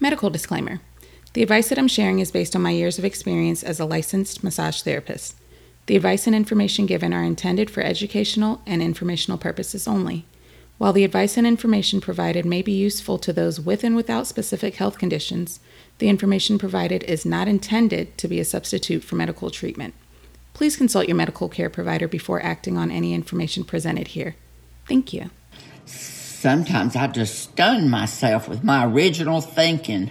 Medical disclaimer. The advice that I'm sharing is based on my years of experience as a licensed massage therapist. The advice and information given are intended for educational and informational purposes only. While the advice and information provided may be useful to those with and without specific health conditions, the information provided is not intended to be a substitute for medical treatment. Please consult your medical care provider before acting on any information presented here. Thank you. Sometimes I just stun myself with my original thinking.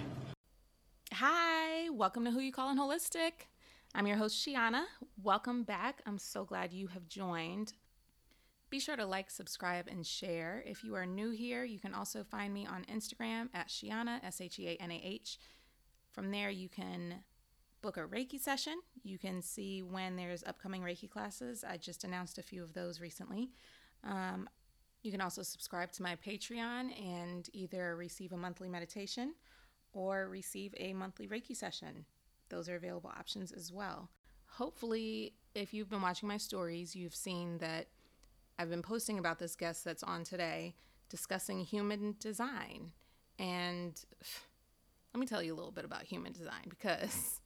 Hi, welcome to Who You Calling Holistic. I'm your host, Sheanah. Welcome back. I'm so glad you have joined. Be sure to like, subscribe, and share. If you are new here, you can also find me on Instagram at Sheanah, S H E A N A H. From there, you can book a Reiki session. You can see when there's upcoming Reiki classes. I just announced a few of those recently. Um, you can also subscribe to my Patreon and either receive a monthly meditation or receive a monthly Reiki session. Those are available options as well. Hopefully, if you've been watching my stories, you've seen that I've been posting about this guest that's on today discussing human design. And let me tell you a little bit about human design because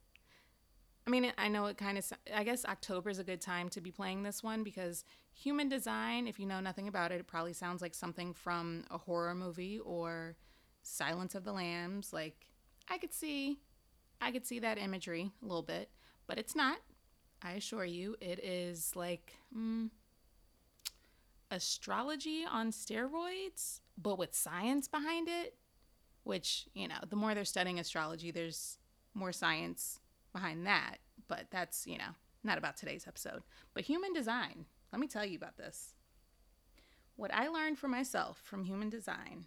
I mean, I know it kind of, I guess October is a good time to be playing this one because human design, if you know nothing about it, it probably sounds like something from a horror movie or Silence of the Lambs. Like I could see, I could see that imagery a little bit, but it's not. I assure you, it is like mm, astrology on steroids, but with science behind it. Which you know, the more they're studying astrology, there's more science behind that. But that's you know not about today's episode. But human design. Let me tell you about this. What I learned for myself from human design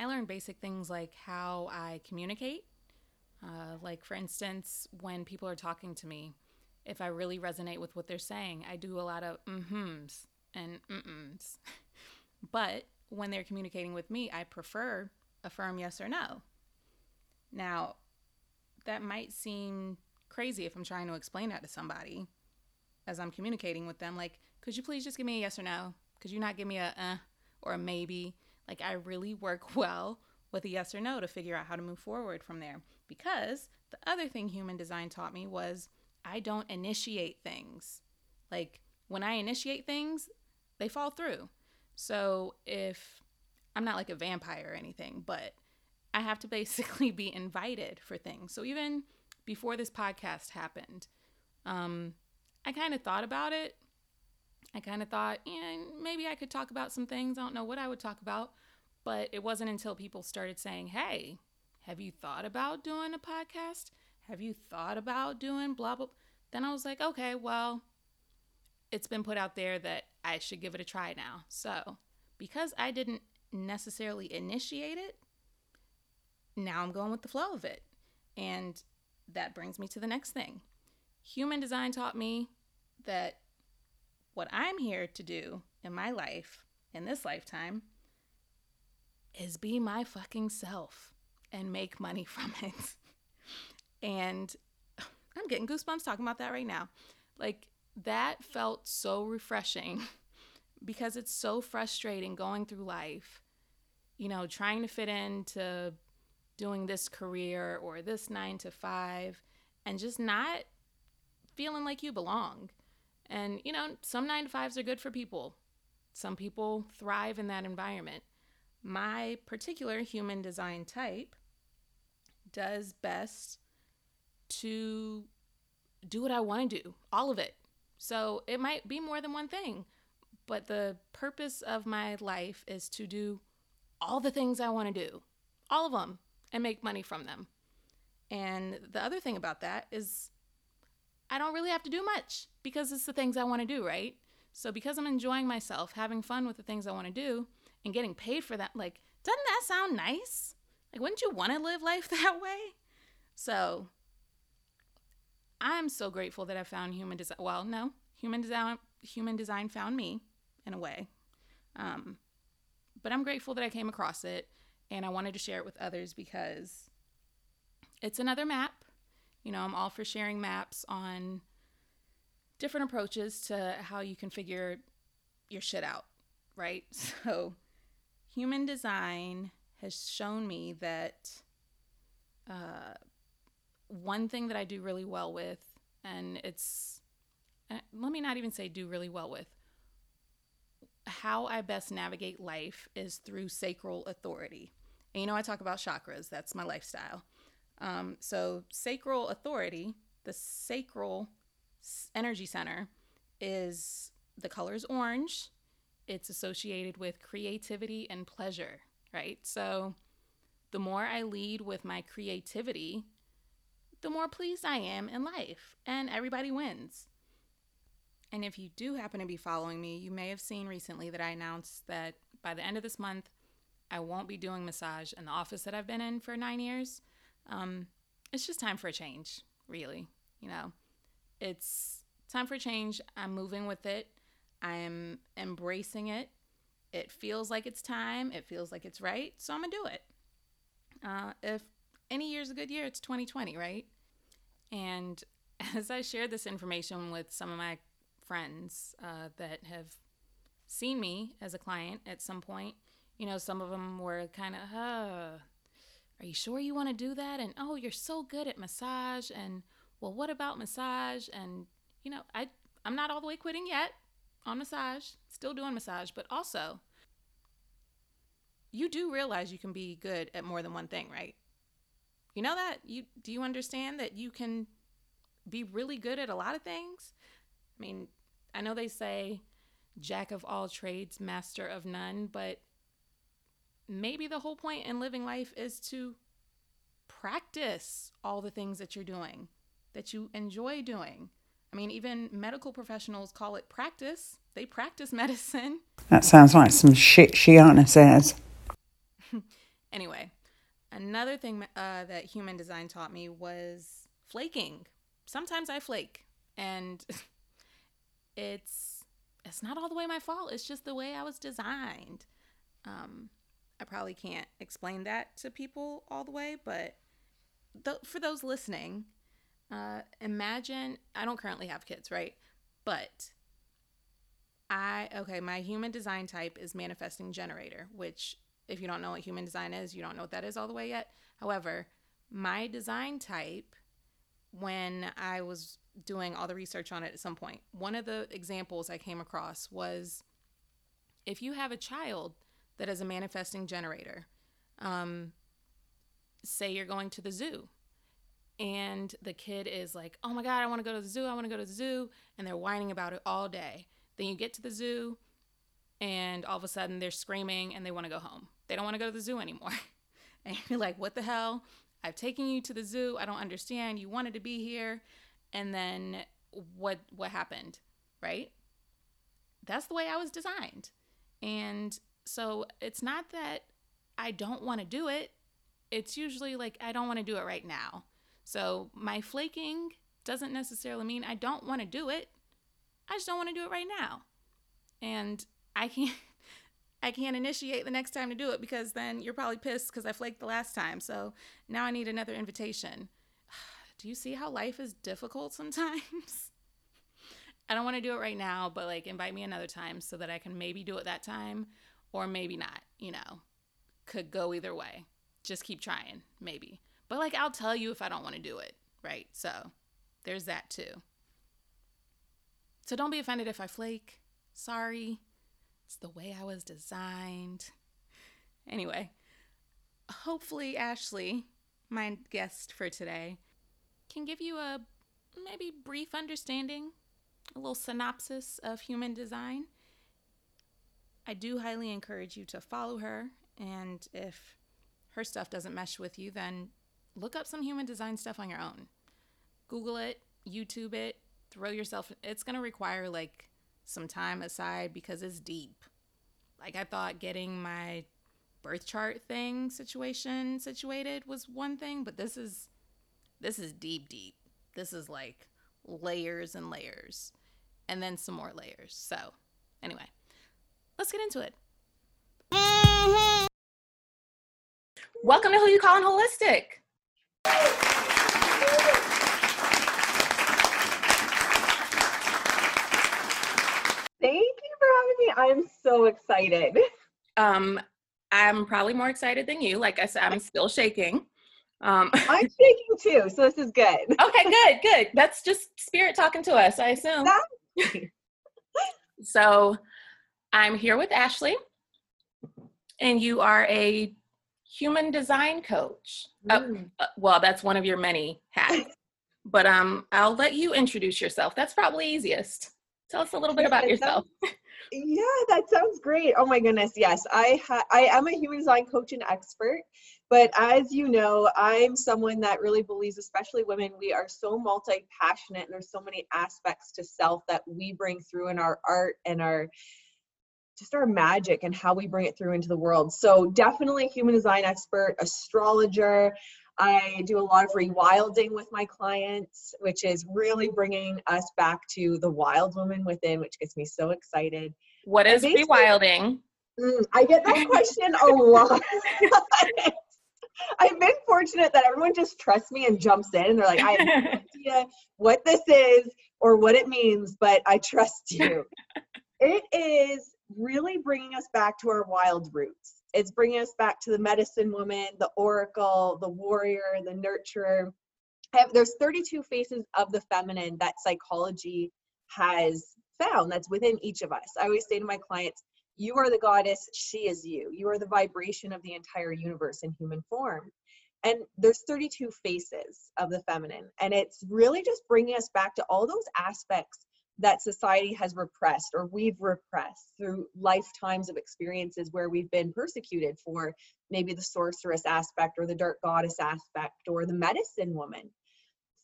I learned basic things like how I communicate. Uh, like, for instance, when people are talking to me, if I really resonate with what they're saying, I do a lot of mm hmms and mm-ms. but when they're communicating with me, I prefer a firm yes or no. Now, that might seem crazy if I'm trying to explain that to somebody as I'm communicating with them. Like, could you please just give me a yes or no? Could you not give me a uh or a maybe? Like, I really work well with a yes or no to figure out how to move forward from there. Because the other thing human design taught me was I don't initiate things. Like, when I initiate things, they fall through. So, if I'm not like a vampire or anything, but I have to basically be invited for things. So, even before this podcast happened, um, I kind of thought about it I kind of thought, yeah, maybe I could talk about some things. I don't know what I would talk about. But it wasn't until people started saying, hey, have you thought about doing a podcast? Have you thought about doing blah, blah? Then I was like, okay, well, it's been put out there that I should give it a try now. So, because I didn't necessarily initiate it, now I'm going with the flow of it. And that brings me to the next thing. Human design taught me that what I'm here to do in my life, in this lifetime, is be my fucking self and make money from it. and I'm getting goosebumps talking about that right now. Like, that felt so refreshing because it's so frustrating going through life, you know, trying to fit into doing this career or this nine to five and just not feeling like you belong. And, you know, some nine to fives are good for people. Some people thrive in that environment. My particular human design type does best to do what I want to do, all of it. So it might be more than one thing, but the purpose of my life is to do all the things I want to do, all of them, and make money from them. And the other thing about that is I don't really have to do much because it's the things I want to do, right? So because I'm enjoying myself, having fun with the things I want to do, and getting paid for that, like, doesn't that sound nice? Like, wouldn't you want to live life that way? So I'm so grateful that I found human design. Well, no, human design human design found me in a way. Um, but I'm grateful that I came across it and I wanted to share it with others because it's another map you know, I'm all for sharing maps on different approaches to how you can figure your shit out, right? So, human design has shown me that uh, one thing that I do really well with, and it's, uh, let me not even say do really well with, how I best navigate life is through sacral authority. And you know, I talk about chakras, that's my lifestyle. Um, so, sacral authority, the sacral energy center, is the color is orange. It's associated with creativity and pleasure, right? So, the more I lead with my creativity, the more pleased I am in life, and everybody wins. And if you do happen to be following me, you may have seen recently that I announced that by the end of this month, I won't be doing massage in the office that I've been in for nine years. Um, it's just time for a change, really. You know, it's time for change. I'm moving with it, I'm embracing it. It feels like it's time, it feels like it's right, so I'm gonna do it. Uh, if any year's a good year, it's 2020, right? And as I shared this information with some of my friends uh, that have seen me as a client at some point, you know, some of them were kind of, uh, are you sure you want to do that? And oh, you're so good at massage. And well, what about massage? And, you know, I, I'm not all the way quitting yet on massage, still doing massage, but also, you do realize you can be good at more than one thing, right? You know that? You do you understand that you can be really good at a lot of things? I mean, I know they say jack of all trades, master of none, but maybe the whole point in living life is to practice all the things that you're doing that you enjoy doing. I mean, even medical professionals call it practice. They practice medicine. That sounds like some shit Sheanah says. anyway, another thing uh, that human design taught me was flaking. Sometimes I flake, and it's it's not all the way my fault. It's just the way I was designed. Um, I probably can't explain that to people all the way, but th- for those listening, uh, imagine I don't currently have kids, right? But I, okay, my human design type is manifesting generator, which, if you don't know what human design is, you don't know what that is all the way yet. However, my design type, when I was doing all the research on it at some point, one of the examples I came across was if you have a child that is a manifesting generator, um, say you're going to the zoo and the kid is like, "Oh my god, I want to go to the zoo. I want to go to the zoo." And they're whining about it all day. Then you get to the zoo and all of a sudden they're screaming and they want to go home. They don't want to go to the zoo anymore. and you're like, "What the hell? I've taken you to the zoo. I don't understand. You wanted to be here." And then what what happened? Right? That's the way I was designed. And so it's not that I don't want to do it. It's usually like I don't want to do it right now so my flaking doesn't necessarily mean I don't want to do it. I just don't want to do it right now. And I can't I can't initiate the next time to do it because then you're probably pissed because I flaked the last time. So now I need another invitation. Do you see how life is difficult sometimes? I don't want to do it right now, but like invite me another time so that I can maybe do it that time or maybe not, you know. Could go either way. Just keep trying, maybe. But like I'll tell you if I don't want to do it, right? So there's that too. So don't be offended if I flake. Sorry. It's the way I was designed. Anyway, hopefully Ashley, my guest for today, can give you a maybe brief understanding, a little synopsis of human design. I do highly encourage you to follow her, and if her stuff doesn't mesh with you, then look up some human design stuff on your own. Google it, YouTube it, throw yourself it's going to require like some time aside because it's deep. Like I thought getting my birth chart thing situation situated was one thing, but this is this is deep deep. This is like layers and layers and then some more layers. So, anyway, let's get into it. Welcome to Who You Calling Holistic. Thank you for having me. I'm so excited. Um, I'm probably more excited than you. Like I said, I'm still shaking. Um, I'm shaking too, so this is good. okay, good, good. That's just spirit talking to us, I assume. so I'm here with Ashley, and you are a human design coach. Uh, Mm. uh, well, that's one of your many hats. but um, I'll let you introduce yourself. That's probably easiest. Tell us a little bit about yourself. Yeah, that sounds great. Oh my goodness, yes. I ha- I am a human design coach and expert, but as you know, I'm someone that really believes, especially women, we are so multi-passionate and there's so many aspects to self that we bring through in our art and our just our magic and how we bring it through into the world. So definitely human design expert, astrologer. I do a lot of rewilding with my clients, which is really bringing us back to the wild woman within, which gets me so excited. What is rewilding? Mm, I get that question a lot. I've been fortunate that everyone just trusts me and jumps in and they're like, I have no idea what this is or what it means, but I trust you. it is really bringing us back to our wild roots. It's bringing us back to the medicine woman, the oracle, the warrior, the nurturer. Have- There's 32 faces of the feminine that psychology has found that's within each of us. I always say to my clients, you are the goddess, she is you. You are the vibration of the entire universe in human form. And there's 32 faces of the feminine. And it's really just bringing us back to all those aspects that society has repressed or we've repressed through lifetimes of experiences where we've been persecuted for maybe the sorceress aspect or the dark goddess aspect or the medicine woman.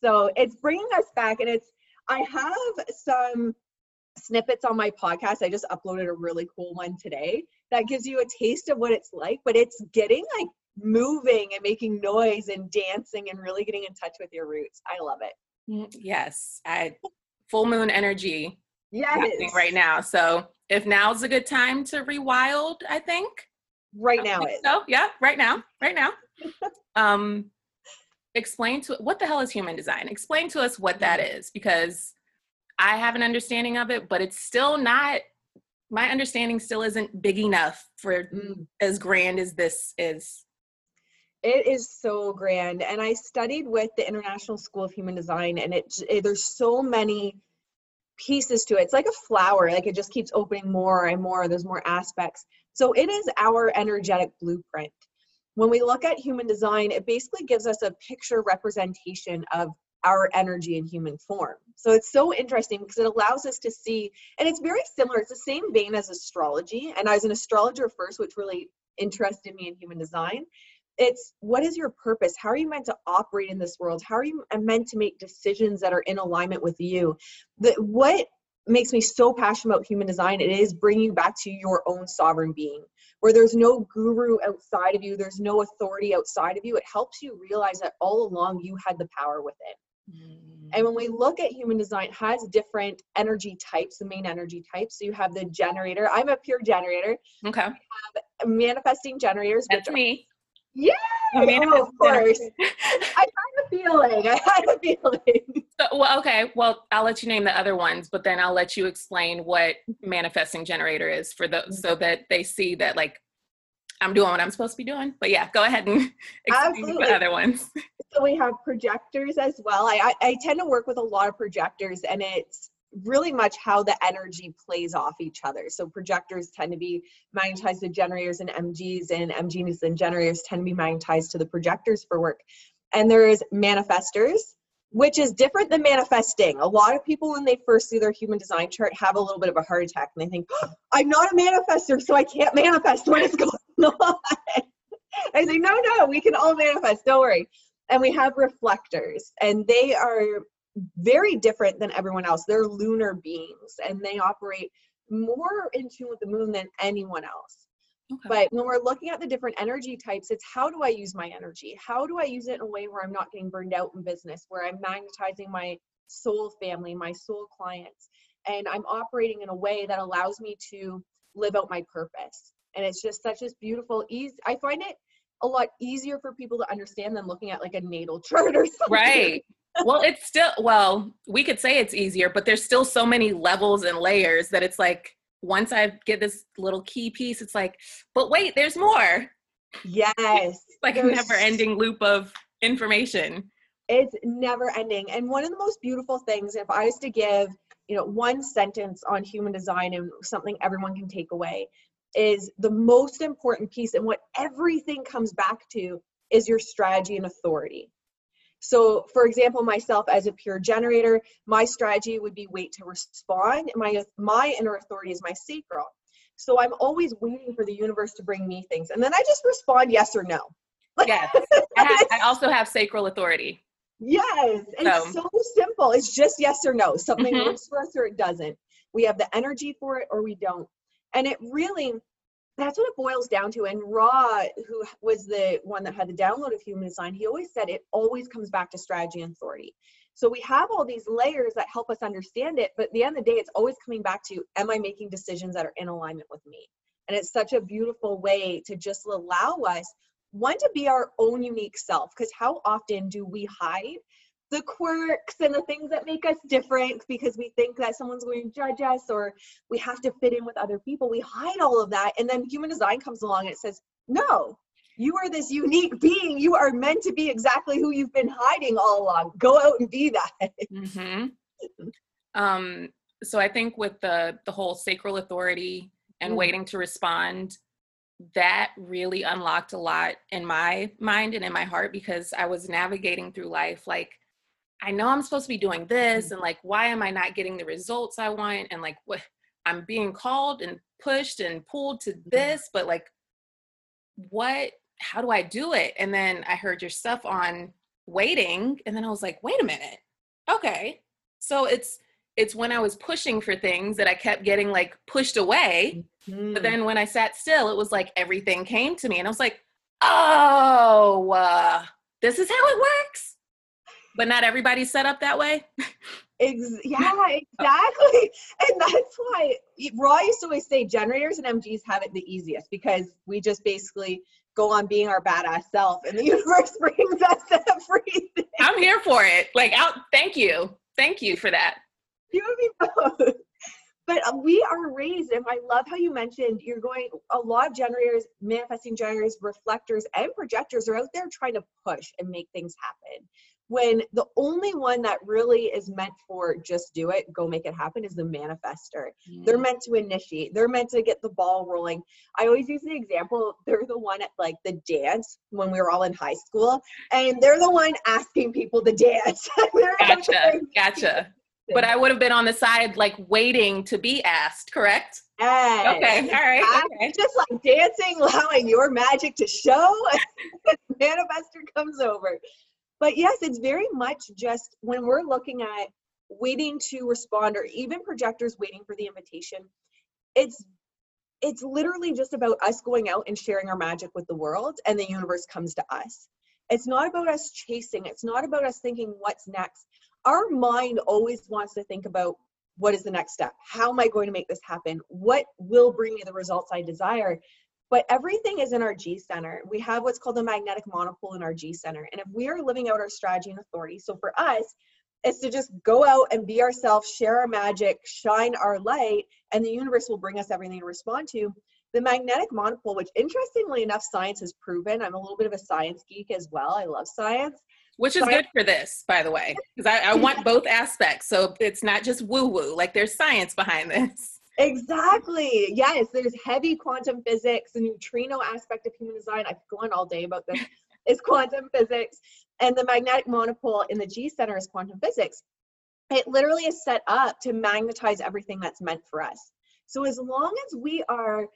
So it's bringing us back and it's, I have some snippets on my podcast. I just uploaded a really cool one today that gives you a taste of what it's like, but it's getting like moving and making noise and dancing and really getting in touch with your roots. I love it. Mm, Yes, I full moon energy Yes. happening right now. So if now's a good time to rewild, I think. Right I now think. So yeah, right now, right now. um, explain to what the hell is human design? Explain to us what that Mm. because I have an understanding of it, but it's still not. My understanding still isn't big enough for Mm. as grand as this is. It is so grand. And I studied with the International School of Human Design, and it, j- there's so many pieces to it. It's like a flower, like it just keeps opening more and more. There's more aspects. So it is our energetic blueprint. When we look at human design, it basically gives us a picture representation of our energy in human form. So it's so interesting because it allows us to see, and it's very similar. It's the same vein as astrology. And I was an astrologer first, which really interested me in human design it's what is your purpose how are you meant to operate in this world how are you meant to make decisions that are in alignment with you the, what makes me so passionate about human design it is bringing you back to your own sovereign being where there's no guru outside of you there's no authority outside of you it helps you realize that all along you had the power within and when we mm. look at human design, it has different energy types, the main energy types. So you have the generator. I'm a pure generator. Okay, Manifesting generators, that's which me. Yeah, A manifesting oh, of course. I had a feeling. I had a feeling. So, well, okay. Well, I'll let you name the other ones, but then I'll let you explain what manifesting generator is for those, so that they see that like I'm doing what I'm supposed to be doing. But yeah, go ahead and explain the other ones. So we have projectors as well. I, I, I tend to work with a lot of projectors, and it's really much how the energy plays off each other. So projectors tend to be magnetized to generators and MGs, and MGs and generators tend to be magnetized to the projectors for work. And there's manifestors, which is different than manifesting. A lot of people, when they first see their human design chart, have a little bit of a heart attack and they think, "Oh, I'm not a manifester, so I can't manifest. What is going on? I say, no, no, we can all manifest. Don't worry. And we have reflectors, and they are very different than everyone else. They're lunar beings, and they operate more in tune with the moon than anyone else. Okay. But when we're looking at the different energy types, it's how do I use my energy? How do I use it in a way where I'm not getting burned out in business, where I'm magnetizing my soul family, my soul clients, and I'm operating in a way that allows me to live out my purpose. And it's just such this beautiful ease. I find it a lot easier for people to understand than looking at like a natal chart or something. right. Well, it's still well, we could say it's easier, but there's still so many levels and layers that it's like once I get this little key piece, it's like, but wait, there's more. Yes. It's like a never ending loop of information. It's never ending. And one of the most beautiful things, if I was to give, you know, one sentence on human design and something everyone can take away, is the most important piece and what everything comes back to is your strategy and authority. So, for example, myself as a pure generator, my strategy would be wait to respond. My my inner authority is my sacral. So I'm always waiting for the universe to bring me things, and then I just respond yes or no. Yes. I, have, I also have sacral authority. Yes, it's So- so simple. It's just yes or no. Something Mhm. works for us or it doesn't. We have the energy for it or we don't. And it really, that's what it boils down to. And Ra, who was the one that had the download of human design, he always said it always comes back to strategy and authority. So we have all these layers that help us understand it, but at the end of the day, it's always coming back to am I making decisions that are in alignment with me? And it's such a beautiful way to just allow us one to be our own unique self because how often do we hide the quirks and the things that make us different because we think that someone's going to judge us or we have to fit in with other people. We hide all of that and then human design comes along and it says no you are this unique being. You are meant to be exactly who you've been hiding all along. Go out and be that. Hmm Um, so I think with the the whole sacral authority and Mm. waiting to respond, that really unlocked a lot in my mind and in my heart because I was navigating through life like I know I'm supposed to be doing this mm-hmm. and like why am I not getting the results I want? And like what I'm being called and pushed and pulled to mm-hmm. this but like what how do I do it? And then I heard your stuff on waiting and then I was like wait a minute. Okay. So it's it's when I was pushing for things that I kept getting like pushed away but mm-hmm. then when I sat still, it was like everything came to me, and I was like, "Oh, uh, this is how it works." But not everybody's set up that way. Ex- yeah, exactly. And that's why Ra used to always say generators and MGs have it the easiest because we just basically go on being our badass self and the universe brings us everything. I'm here for it. Like, out. Thank you, thank you for that. You and me both. But uh, we are raised, and I love how you mentioned you're going. A lot of generators, manifesting generators, reflectors, and projectors are out there trying to push and make things happen. When the only one that really is meant for just do it, go make it happen is the manifester. They're mm. meant to initiate. They're meant to get the ball rolling. I always use the example. They're the one at like the dance when we were all in high school, and they're the one asking people to dance. Gotcha, gotcha. But I would have been on the side, like waiting to be asked. Correct? Yes. Okay. All right. Okay. just like dancing, allowing your magic to show. The manifester comes over. But yes, it's very much just when we're looking at waiting to respond, or even projectors waiting for the invitation. It's it's literally just about us going out and sharing our magic with the world, and the universe comes to us. It's not about us chasing. It's not about us thinking what's next. Our mind always wants to think about what is the next step? How am I going to make this happen? What will bring me the results I desire? But everything is in our G center. We have what's called a magnetic monopole in our G center. And if we are living out our strategy and authority, so for us, it's to just go out and be ourselves, share our magic, shine our light, and the universe will bring us everything to respond to. The magnetic monopole, which interestingly enough, science has proven, I'm a little bit of a science geek as well. I love science. Which is I- good for this, by the way, because I, I want both aspects. So it's not just woo woo. Like there's science behind this. Exactly. Yes, there's heavy quantum physics, the neutrino aspect of human design. I could go on all day about this. is quantum physics, and the magnetic monopole in the G center is quantum physics. It literally is set up to magnetize everything that's meant for us. So as long as we are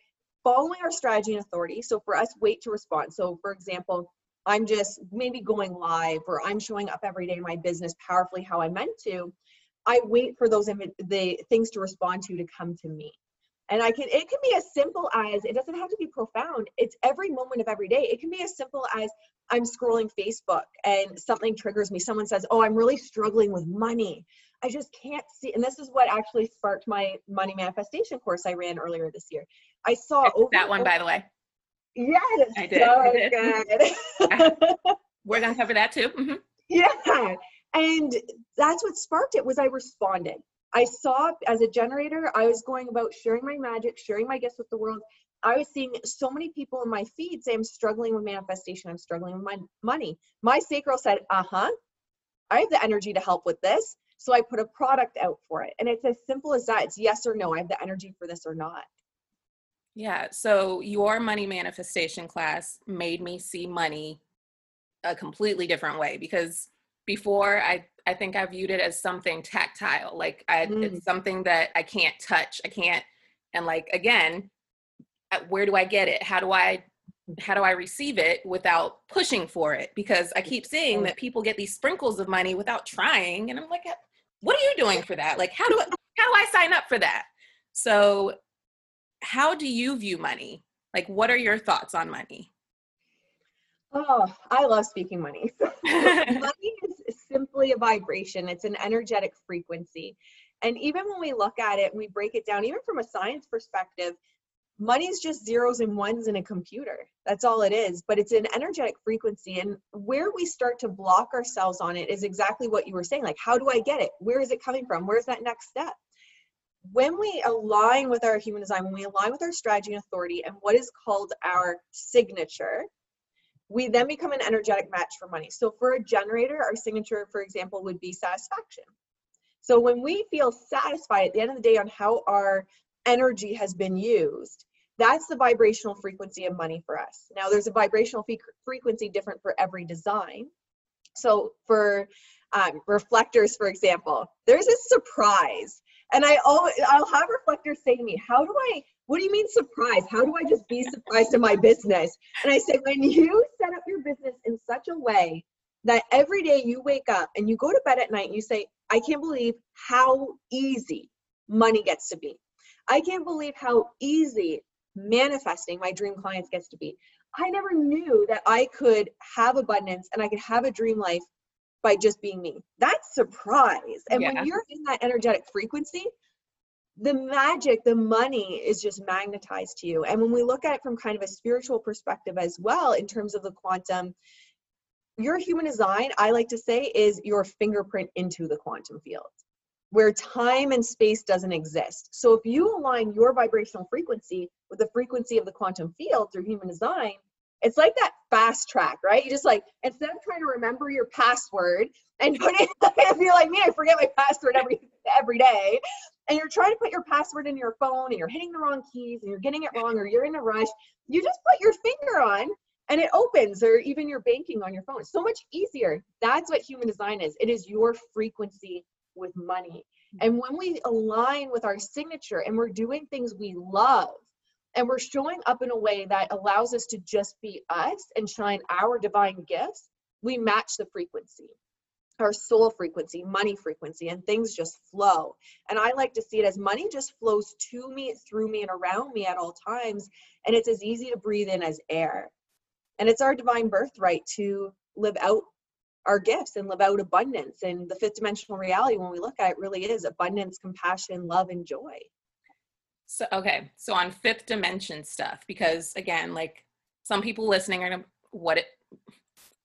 following our strategy and authority, so for us, wait to respond. So for example, I'm just maybe going live or I'm showing up every day in my business powerfully how I meant to. I wait for those the things to respond to to come to me. And I can it can be as simple as it doesn't have to be profound. It's every moment of every day. It can be as simple as I'm scrolling Facebook and something triggers me. Someone says, "Oh, I'm really struggling with money. I just can't see." And this is what actually sparked my money manifestation course I ran earlier this year. I saw over that one, by the way. Yes, I did, so I did. good. We're gonna cover that too. Mhm. Yeah. And that's what sparked it was I responded. I saw as a generator, I was going about sharing my magic, sharing my gifts with the world. I was seeing so many people in my feed say, I'm struggling with manifestation, I'm struggling with my money. My sacral said, uh huh, I have the energy to help with this. So I put a product out for it. And it's as simple as that. It's yes or no. I have the energy for this or not. Yeah. So your money manifestation class made me see money a completely different way because before I I think I viewed it as something tactile. Like I mm. it's something that I can't touch. I can't and like again, uh, where do I get it? How do I how do I receive it without pushing for it? Because I keep seeing that people get these sprinkles of money without trying and I'm like what are you doing for that? Like how do I how do I sign up for that? So how do you view money? Like what are your thoughts on money? Oh, I love speaking money. money is simply a vibration, it's an energetic frequency. And even when we look at it and we break it down, even from a science perspective, money is just zeros and ones in a computer. That's all it is. But it's an energetic frequency. And where we start to block ourselves on it is exactly what you were saying. Like, how do I get it? Where is it coming from? Where's that next step? When we align with our human design, when we align with our strategy and authority and what is called our signature, we then become an energetic match for money. So for a generator, our signature, for example, would be satisfaction. So when we feel satisfied at the end of the day on how our energy has been used, that's the vibrational frequency of money for us. Now there's a vibrational frequency different for every design. So for um, reflectors, for example, there's a surprise. And I always, I'll have reflectors say to me, how do I what do you mean surprise? How do I just be surprised in my business? And I say, when you set up your business in such a way that every day you wake up and you go to bed at night and you say, I can't believe how easy money gets to be. I can't believe how easy manifesting my dream clients gets to be. I never knew that I could have abundance and I could have a dream life by just being me. That's surprise. And yeah. when you're in that energetic frequency, the magic, the money is just magnetized to you. And when we look at it from kind of a spiritual perspective as well, in terms of the quantum, your human design, I like to say, is your fingerprint into the quantum field where time and space doesn't exist. So if you align your vibrational frequency with the frequency of the quantum field through human design, it's like that fast track, right? You just like instead of trying to remember your password and if you're like me, I forget my password every every day, and you're trying to put your password in your phone and you're hitting the wrong keys and you're getting it wrong or you're in a rush, you just put your finger on and it opens or even your banking on your phone. It's so much easier. That's what human design is. It is your frequency with money. Mm-hmm. And when we align with our signature and we're doing things we love, and we're showing up in a way that allows us to just be us and shine our divine gifts, we match the frequency, our soul frequency, money frequency, and things just flow. And I like to see it as money just flows to me, through me, and around me at all times. And it's as easy to breathe in as air. And it's our divine birthright to live out our gifts and live out abundance. And the fifth dimensional reality, when we look at it, really is abundance, compassion, love, and joy. So okay, so on fifth dimension stuff, because again, like some people listening are gonna what it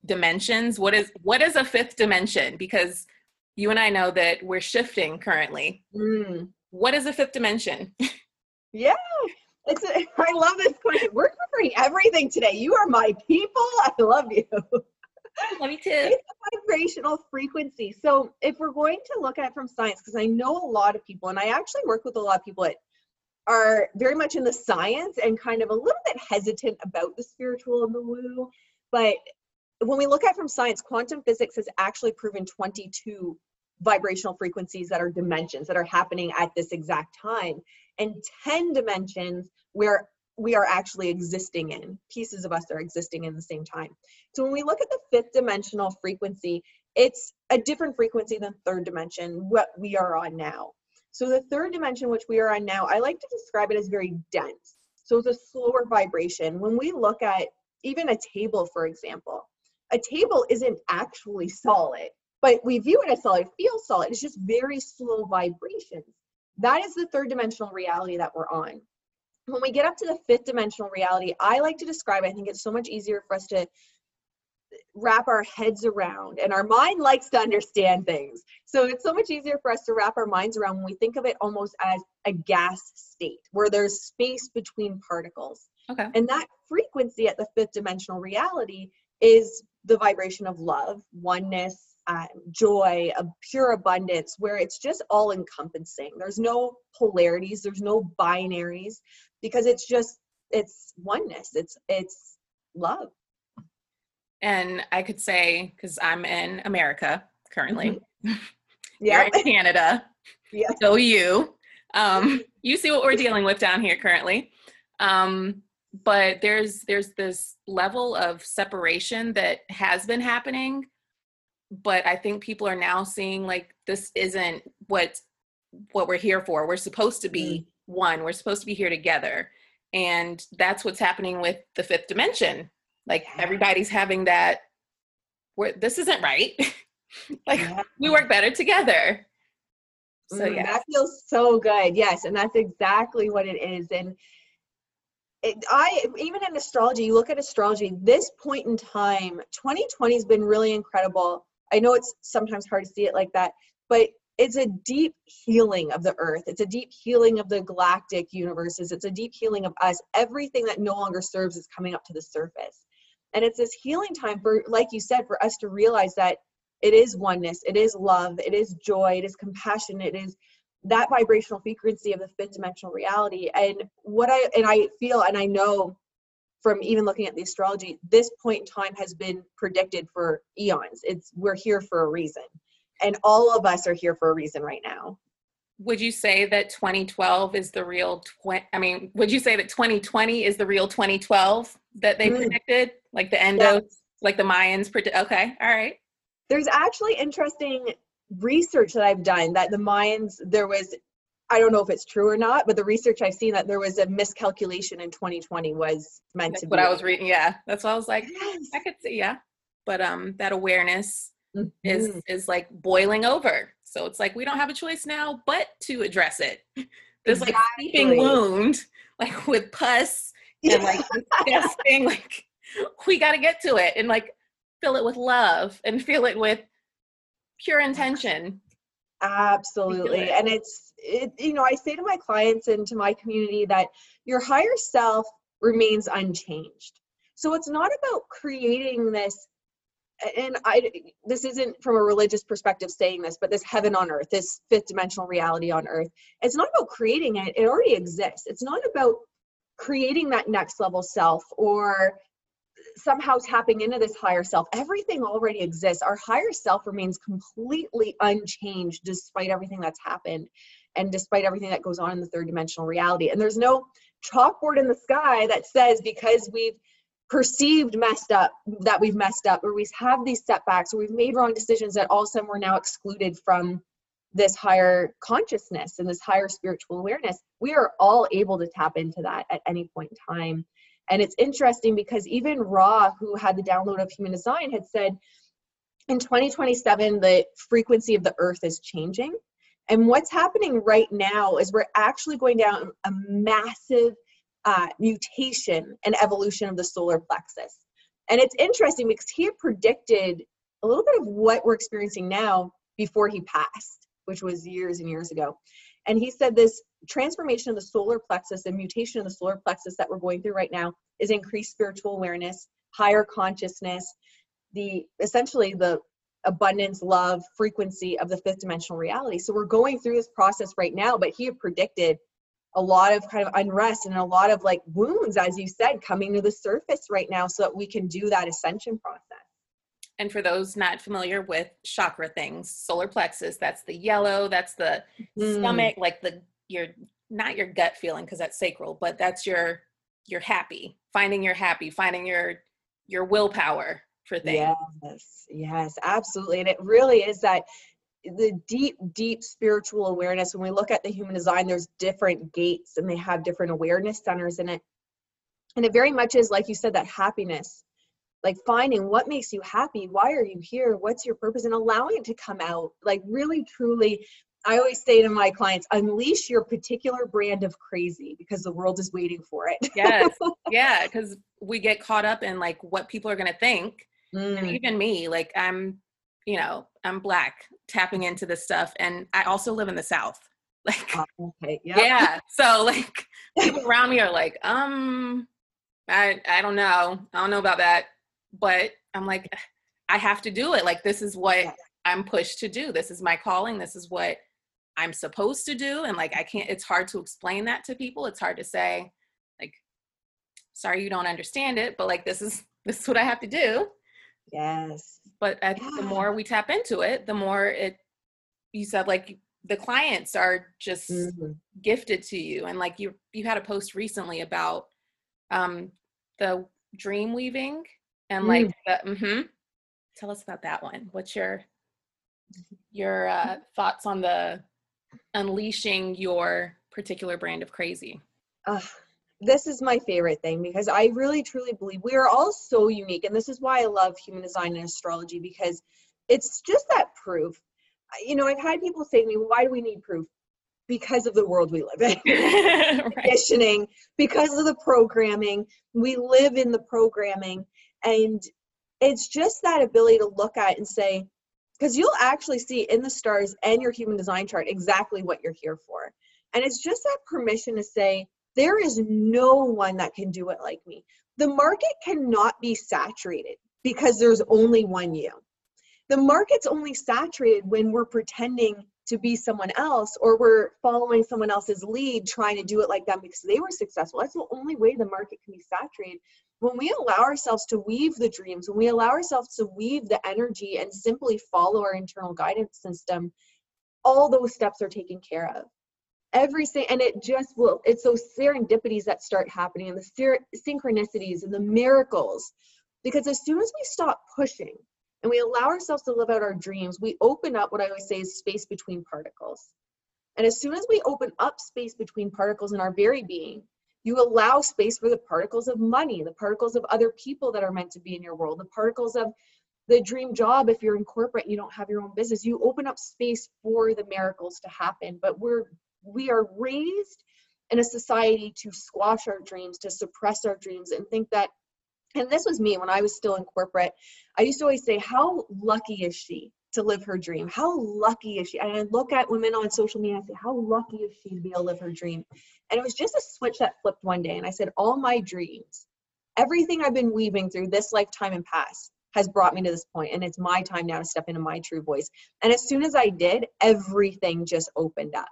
dimensions, what is what is a fifth dimension? Because you and I know that we're shifting currently. Mm. What is a fifth dimension? yeah. It's a, I love this question. We're covering everything today. You are my people. I love you. Love you too. It's a vibrational frequency. So if we're going to look at it from science, because I know a lot of people, and I actually work with a lot of people at are very much in the science and kind of a little bit hesitant about the spiritual and the woo. But when we look at from science, quantum physics has actually proven 22 vibrational frequencies that are dimensions that are happening at this exact time, and 10 dimensions where we are actually existing in. Pieces of us are existing in the same time. So when we look at the fifth dimensional frequency, it's a different frequency than third dimension, what we are on now. So the third dimension, which we are on now, I like to describe it as very dense. So it's a slower vibration. When we look at even a table, for example, a table isn't actually solid, but we view it as solid, it feels solid. It's just very slow vibrations. That is the third dimensional reality that we're on. When we get up to the fifth dimensional reality, I like to describe, I think it's so much easier for us to wrap our heads around and our mind likes to understand things so it's so much easier for us to wrap our minds around when we think of it almost as a gas state where there's space between particles Okay. and that frequency at the fifth dimensional reality is the vibration of love oneness um, joy a pure abundance where it's just all encompassing there's no polarities there's no binaries because it's just it's oneness it's it's love. And I could say, because I'm in America currently, yeah you're in Canada, yeah. So you, um, you see what we're dealing with down here currently. Um, but there's there's this level of separation that has been happening, but I think people are now seeing like this isn't what what we're here for. We're supposed to be one. We're supposed to be here together, and that's what's happening with the fifth dimension. Like everybody's having that. Where this isn't right. like Yeah. we work better together. So Mm, yeah. that feels so good. Yes, and that's exactly what it is. And I even in astrology, you look at astrology. This point in time, 2020 has been really incredible. I know it's sometimes hard to see it like that, but it's a deep healing of the earth. It's a deep healing of the galactic universes. It's a deep healing of us. Everything that no longer serves is coming up to the surface. And it's this healing time for, like you said, for us to realize that it is oneness, it is love, it is joy, it is compassion, it is that vibrational frequency of the fifth dimensional reality. And what I and I feel and I know from even looking at the astrology, this point in time has been predicted for eons. It's we're here for a reason. And all of us are here for a reason right now. would you say that 2012 is the real tw- i mean would you say that 2020 is the real 2012 that they Mm. predicted like the endo like the mayans predict okay all right There's actually interesting research that I've done that the Mayans, there was, I don't know if it's true or not, but the research I've seen that there was a miscalculation in 2020 was meant that's to be. what i was reading yeah that's what i was like Yes. i could see yeah but um that awareness is Mhm. is like boiling over so it's like we don't have a choice now but to address it this like seeping Exactly. wound like with pus and like disgusting like we got to get to it and like fill it with love and fill it with pure intention Absolutely. And it's, it, you know, I say to my clients and to my community that your higher self remains unchanged. So it's not about creating this, and I, this isn't from a religious perspective saying this, but this heaven on earth, this fifth dimensional reality on earth, it's not about creating it. It already exists. It's not about creating that next level self or somehow tapping into this higher self. Everything already exists. Our higher self remains completely unchanged despite everything that's happened and despite everything that goes on in the third dimensional reality. And there's no chalkboard in the sky that says because we've perceived messed up that we've messed up or we have these setbacks or we've made wrong decisions that all of a sudden we're now excluded from this higher consciousness and this higher spiritual awareness we are all able to tap into that at any point in time and it's interesting because even Ra, who had the download of human design, had said in 2027, the frequency of the earth is changing. And what's happening right now is we're actually going down a massive uh, mutation and evolution of the solar plexus. And it's interesting because he had predicted a little bit of what we're experiencing now before he passed, which was years and years ago. And he said this transformation of the solar plexus and mutation of the solar plexus that we're going through right now is increased spiritual awareness, higher consciousness, the essentially the abundance, love, frequency of the fifth dimensional reality. So we're going through this process right now, but he had predicted a lot of kind of unrest and a lot of like wounds, as you said, coming to the surface right now so that we can do that ascension process. And for those not familiar with chakra things solar plexus that's the yellow that's the Mm. stomach like the your not your gut feeling because that's sacral but that's your your happy finding your happy finding your your willpower for things Yes, yes, absolutely. And it really is that the deep, deep spiritual awareness. When we look at the human design, there's different gates and they have different awareness centers in it. And it very much is, like you said, that happiness, like finding what makes you happy. Why are you here? What's your purpose? And allowing it to come out. Like, really, truly, I always say to my clients, unleash your particular brand of crazy because the world is waiting for it. yes yeah because we get caught up in like what people are going to think and Mm. even me like i'm you know i'm black tapping into this stuff and i also live in the south like Oh, okay. Yep. yeah so like people around me are like um i i don't know i don't know about that but i'm like i have to do it. Like this is what i'm pushed to do. This is my calling. This is what i'm supposed to do. And like i can't it's hard to explain that to people. It's hard to say like sorry you don't understand it but like this is this is what i have to do. Yes. but think the more we tap into it the more it you said like the clients are just Mhm. gifted to you. And like you you had a post recently about um the dream weaving and like the hmm tell us about that one what's your your uh thoughts on the unleashing your particular brand of crazy Ugh, this is my favorite thing because I really truly believe we are all so unique. And this is why I love human design and astrology because it's just that proof. You know, I've had people say to me, why do we need proof? Because of the world we live in. right conditioning because of the programming. We live in the programming. And it's just that ability to look at and say, because you'll actually see in the stars and your human design chart exactly what you're here for. And it's just that permission to say, there is no one that can do it like me. The market cannot be saturated because there's only one you. The market's only saturated when we're pretending to be someone else or we're following someone else's lead trying to do it like them because they were successful. That's the only way the market can be saturated. When we allow ourselves to weave the dreams, when we allow ourselves to weave the energy and simply follow our internal guidance system, all those steps are taken care of. Every thing, and it just will, it's those serendipities that start happening and the ser- synchronicities and the miracles. Because as soon as we stop pushing and we allow ourselves to live out our dreams, we open up what I always say is space between particles. And as soon as we open up space between particles in our very being, you allow space for the particles of money, the particles of other people that are meant to be in your world, the particles of the dream job. If you're in corporate you don't have your own business. You open up space for the miracles to happen. But we're we are raised in a society to squash our dreams to suppress our dreams and think that and this was me when i was still in corporate. I used to always say how lucky is she to live her dream. How lucky is she? And i look at women on social media and i say how lucky is she to be able to live her dream? And it was just a switch that flipped one day and i said all my dreams everything i've been weaving through this lifetime and past has brought me to this point and it's my time now to step into my true voice. And as soon as i did everything just opened up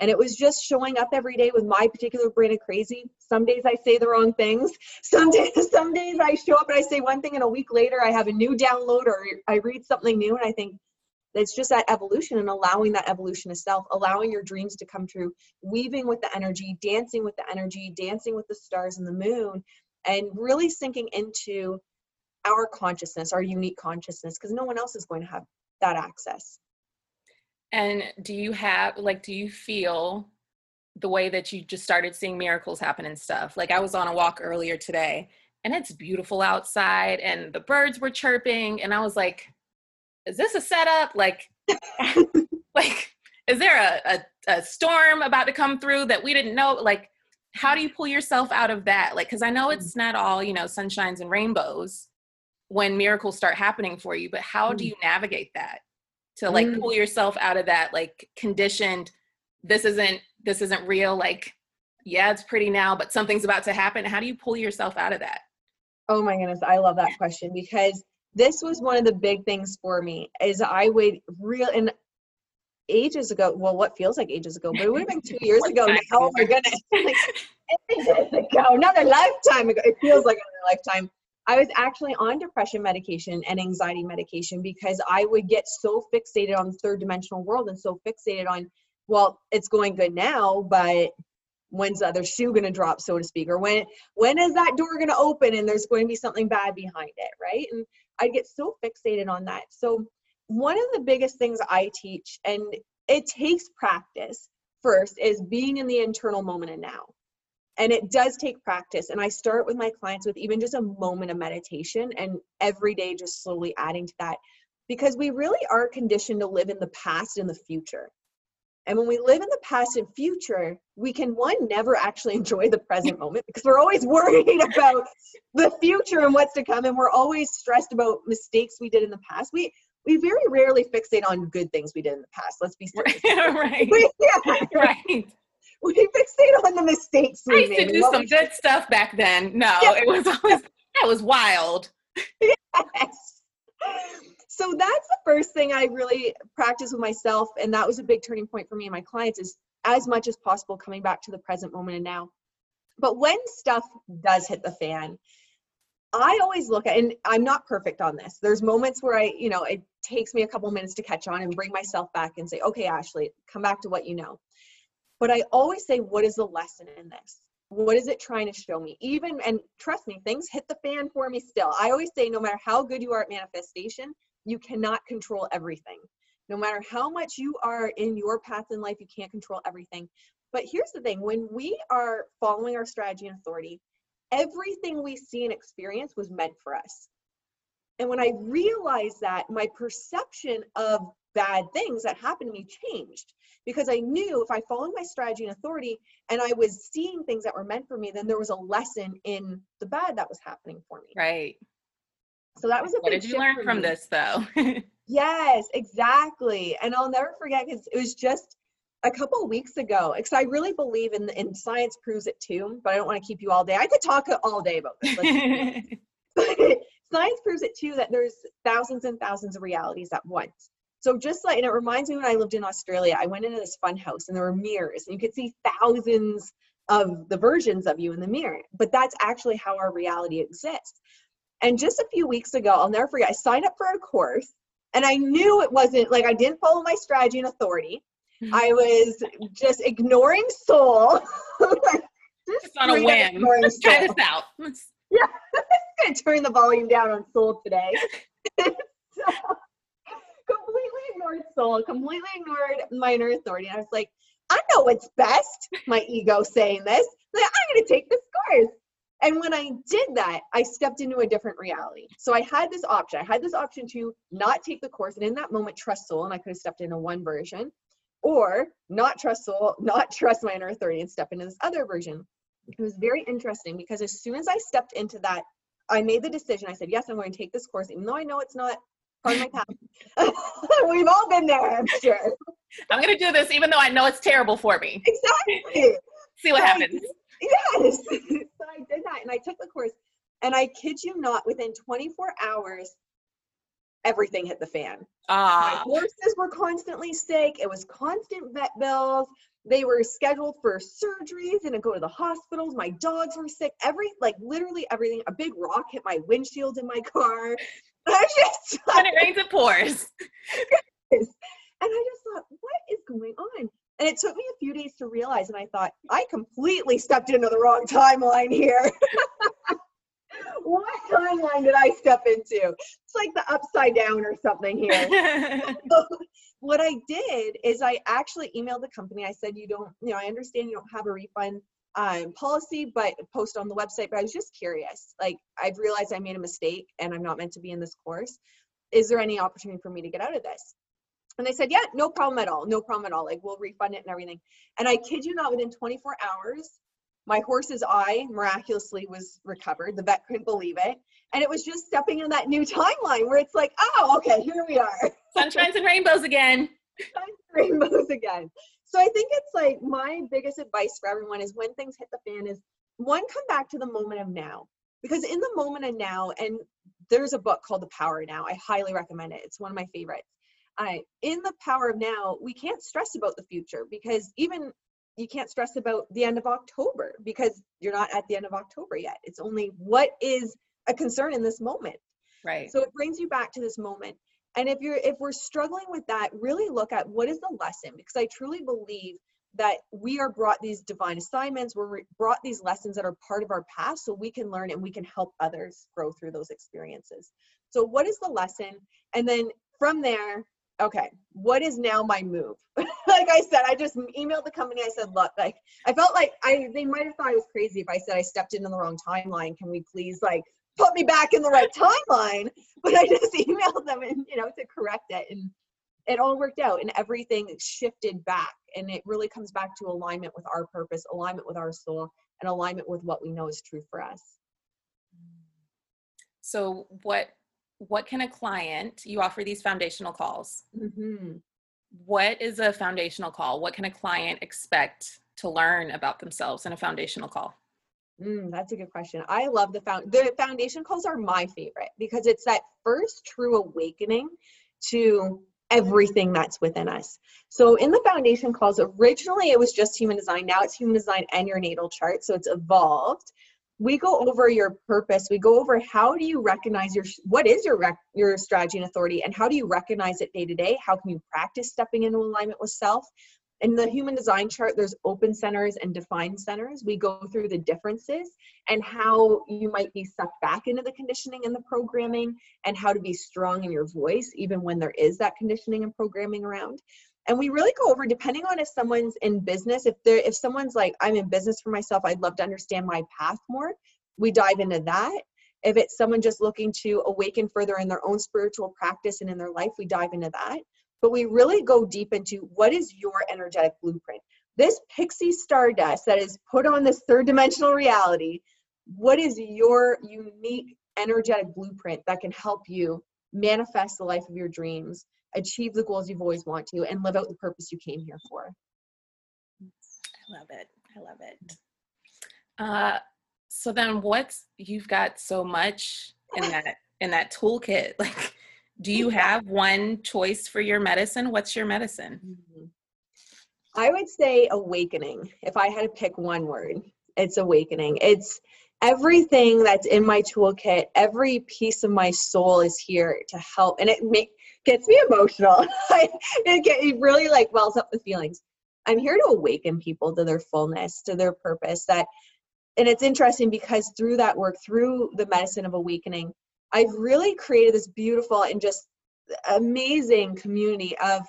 and it was just showing up every day with my particular brand of crazy some days i say the wrong things some days some days i show up and i say one thing and a week later i have a new download or i read something new and i think it's just that evolution and allowing that evolution of self allowing your dreams to come true weaving with the energy dancing with the energy dancing with the stars and the moon and really sinking into our consciousness, our unique consciousness, because no one else is going to have that access. And do you have like do you feel the way that you just started seeing miracles happen and stuff? Like I was on a walk earlier today and it's beautiful outside and the birds were chirping and I was like is this a setup? Like like is there a, a, a storm about to come through that we didn't know? Like how do you pull yourself out of that? Like cuz I know it's not all, you know, sunshines and rainbows when miracles start happening for you, but how do Mm. you navigate that? To like Mm. pull yourself out of that like conditioned this isn't this isn't real like yeah it's pretty now but something's about to happen how do you pull yourself out of that Oh my goodness, I love that question because this was one of the big things for me is I would real and ages ago, well, what feels like ages ago, but it would have been two years ago now. Oh my goodness. Like, ages ago, a lifetime ago. It feels like a lifetime. I was actually on depression medication and anxiety medication because I would get so fixated on the third dimensional world and so fixated on, well, it's going good now, but when's the other shoe going to drop, so to speak, or when when is that door going to open and there's going to be something bad behind it, right? And I get so fixated on that. So one of the biggest things I teach, and it takes practice first, is being in the internal moment and now and it does take practice and i start with my clients with even just a moment of meditation and every day just slowly adding to that because we really are conditioned to live in the past and the future And when we live in the past and future, we can one never actually enjoy the present moment because we're always worried about the future and what's to come, and we're always stressed about mistakes we did in the past. We we very rarely fixate on good things we did in the past. Let's be serious. right. We, yeah, Right. We fixate on the mistakes we I used made. to do what some good stuff back then. No, Yeah. it was always that was wild. Yes. So that's the first thing I really practice with myself. And that was a big turning point for me and my clients is as much as possible coming back to the present moment and now. But when stuff does hit the fan, I always look at, and I'm not perfect on this. There's moments where I, you know, it takes me a couple minutes to catch on and bring myself back and say, okay, Ashley, come back to what you know. But I always say, what is the lesson in this? What is it trying to show me? Even, and trust me, things hit the fan for me still. I always say, no matter how good you are at manifestation, you cannot control everything. No matter how much you are in your path in life, you can't control everything. But here's the thing when we are following our strategy and authority, everything we see and experience was meant for us. And when I realized that, my perception of bad things that happened to me changed because I knew if I followed my strategy and authority and I was seeing things that were meant for me, then there was a lesson in the bad that was happening for me. Right. So that was a What big did you learn from me. this though? Yes, exactly. And I'll never forget because it was just a couple weeks ago. Because I really believe in in science proves it too. But I don't want to keep you all day. I could talk all day about this. Let's be honest. But science proves it too that there's thousands and thousands of realities at once. So just like, and it reminds me when I lived in Australia, I went into this fun house and there were mirrors and you could see thousands of the versions of you in the mirror. But that's actually how our reality exists. And just a few weeks ago, I'll never forget, I signed up for a course and I knew it wasn't like I didn't follow my strategy and authority. Mm-hmm. I was just ignoring soul. Like, Just on a whim. Let's try soul. this out. Let's- gonna turn the volume down on soul today. so, completely completely ignored my inner authority. And I was like, I know what's best. My ego saying this. Like, I'm gonna take this course. And when I did that, I stepped into a different reality. So I had this option. I had this option to not take the course and in that moment trust soul, and I could have stepped into one version, or not trust soul, not trust my inner authority and step into this other version. It was very interesting because as soon as I stepped into that I made the decision. I said, yes, I'm going to take this course, even though I know it's not part of my path. We've all been there, I'm sure. I'm gonna do this even though I know it's terrible for me. Exactly. See what So happens. did- Yes. so I did that and I took the course. And I kid you not, within 24 hours, everything hit the fan. Ah. My horses were constantly sick. It was constant vet bills. They were scheduled for surgeries and to go to the hospitals. My dogs were sick. Every like literally everything. A big rock hit my windshield in my car. I just when it rains, it pours. and I just thought, what is going on? And it took me a few days to realize, and I thought, I completely stepped into the wrong timeline here. what timeline did I step into? It's like the upside down or something here. what I did is I actually emailed the company. I said, you don't, you know, I understand you don't have a refund um, policy, but post on the website. But I was just curious. Like, I've realized I made a mistake and I'm not meant to be in this course. Is there any opportunity for me to get out of this? And they said, yeah, no problem at all. No problem at all. Like, we'll refund it and everything. And I kid you not, within 24 hours, my horse's eye miraculously was recovered. The vet couldn't believe it. And it was just stepping in that new timeline where it's like, oh, okay, here we are. Sunshines and rainbows again. rainbows again. So I think it's like my biggest advice for everyone is when things hit the fan is one, come back to the moment of now. Because in the moment of now, and there's a book called The Power of Now. I highly recommend it. It's one of my favorites. I in the power of now, we can't stress about the future because even you can't stress about the end of October because you're not at the end of October yet. It's only what is a concern in this moment. Right. So it brings you back to this moment. And if you're if we're struggling with that, really look at what is the lesson because I truly believe that we are brought these divine assignments, we're brought these lessons that are part of our past so we can learn and we can help others grow through those experiences. So what is the lesson? And then from there, okay, what is now my move? like I said, I just emailed the company. I said, look, like I felt like I they might have thought I was crazy if I said I stepped into the wrong timeline. Can we please like put me back in the right timeline? But I just emailed them and you know to correct it. And it all worked out and everything shifted back and it really comes back to alignment with our purpose alignment with our soul and alignment with what we know is true for us so what what can a client you offer these foundational calls mm-hmm. what is a foundational call what can a client expect to learn about themselves in a foundational call Mm, that's a good question. I love the found the foundation calls are my favorite because it's that first true awakening to everything that's within us. So in the foundation calls, originally it was just human design. Now it's human design and your natal chart. So it's evolved. We go over your purpose. We go over how do you recognize your what is your rec, your strategy and authority, and how do you recognize it day to day? How can you practice stepping into alignment with self? In the human design chart there's open centers and defined centers. We go through the differences and how you might be sucked back into the conditioning and the programming and how to be strong in your voice even when there is that conditioning and programming around. And we really go over depending on if someone's in business if they're if someone's like i'm in business for myself i'd love to understand my path more we dive into that. If it's someone just looking to awaken further in their own spiritual practice and in their life we dive into that but we really go deep into what is your energetic blueprint. This pixie stardust that is put on this third dimensional reality, what is your unique energetic blueprint that can help you manifest the life of your dreams, achieve the goals you've always wanted to, and live out the purpose you came here for? I love it. I love it. Uh, so then what's you've got so much in that in that toolkit like do you have one choice for your medicine? What's your medicine? Mm-hmm. I would say awakening. If I had to pick one word, it's awakening. It's everything that's in my toolkit, every piece of my soul is here to help. And it make, gets me emotional. it, get, it really like wells up the feelings. I'm here to awaken people to their fullness, to their purpose. That, and it's interesting because through that work, through the medicine of awakening, I've really created this beautiful and just amazing community of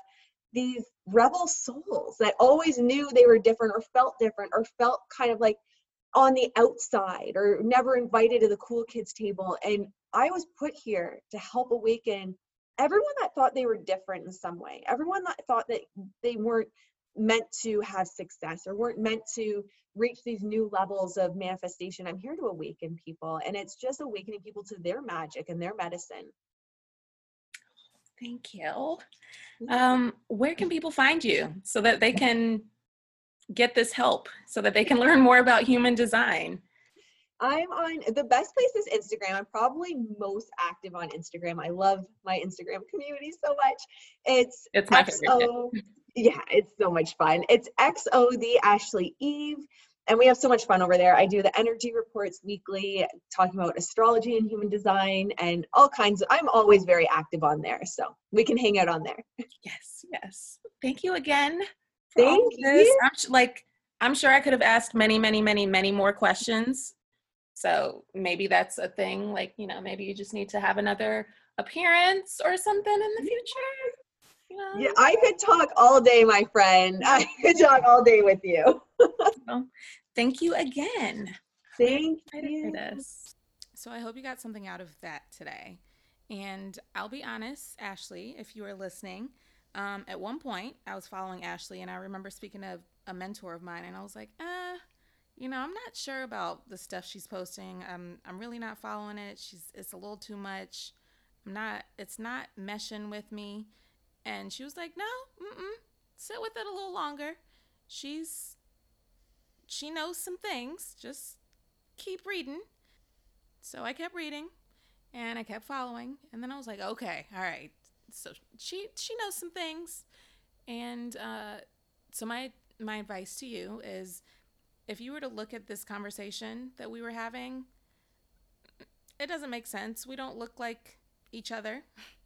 these rebel souls that always knew they were different or felt different or felt kind of like on the outside or never invited to the cool kids table. And i was put here to help awaken everyone that thought they were different in some way everyone that thought that they weren't meant to have success or weren't meant to reach these new levels of manifestation. I'm here to awaken people, and it's just awakening people to their magic and their medicine. Thank you. Um, where can people find you so that they can get this help, so that they can learn more about human design? I'm on the best place is Instagram. I'm probably most active on Instagram. I love my Instagram community so much. It's it's my XO, favorite. Yeah, it's so much fun. It's XO the Ashley Eve and we have so much fun over there. I do the energy reports weekly, talking about astrology and human design and all kinds of, I'm always very active on there. So we can hang out on there. Yes, yes. Thank you again. Thank you. I'm like, I'm sure I could have asked many, many, many, many more questions. So maybe that's a thing. Like, you know, maybe you just need to have another appearance or something in the future. Yeah, I could talk all day, my friend. I could talk all day with you. well, thank you again. Thank you. So I hope you got something out of that today. And I'll be honest, Ashley, if you are listening, um, at one point I was following Ashley, and I remember speaking to a mentor of mine, and I was like, uh, you know, I'm not sure about the stuff she's posting. I'm I'm really not following it. She's it's a little too much. I'm not. It's not meshing with me. And she was like, no, mm-mm, sit with it a little longer. She's, she knows some things. Just keep reading. So I kept reading and I kept following. And then I was like, okay, all right. So she, she knows some things. And uh, so my, my advice to you is if you were to look at this conversation that we were having, it doesn't make sense. We don't look like each other.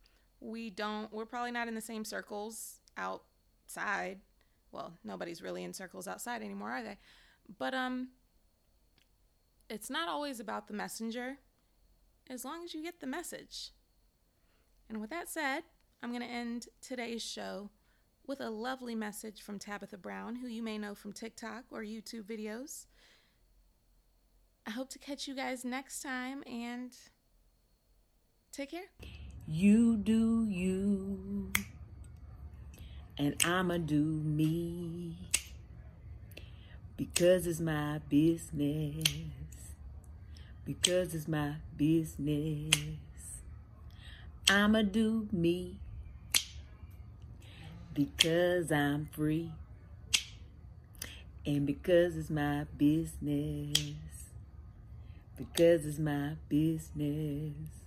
we don't we're probably not in the same circles outside. Well nobody's really in circles outside anymore are they? But um it's not always about the messenger as long as you get the message. And with that said i'm going to end today's show with a lovely message from tabitha brown who you may know from tiktok or youtube videos. I hope to catch you guys next time and take care you do you. and I'ma do me because it's my business. Because it's my business. I'ma do me because I'm free and because it's my business. Because it's my business.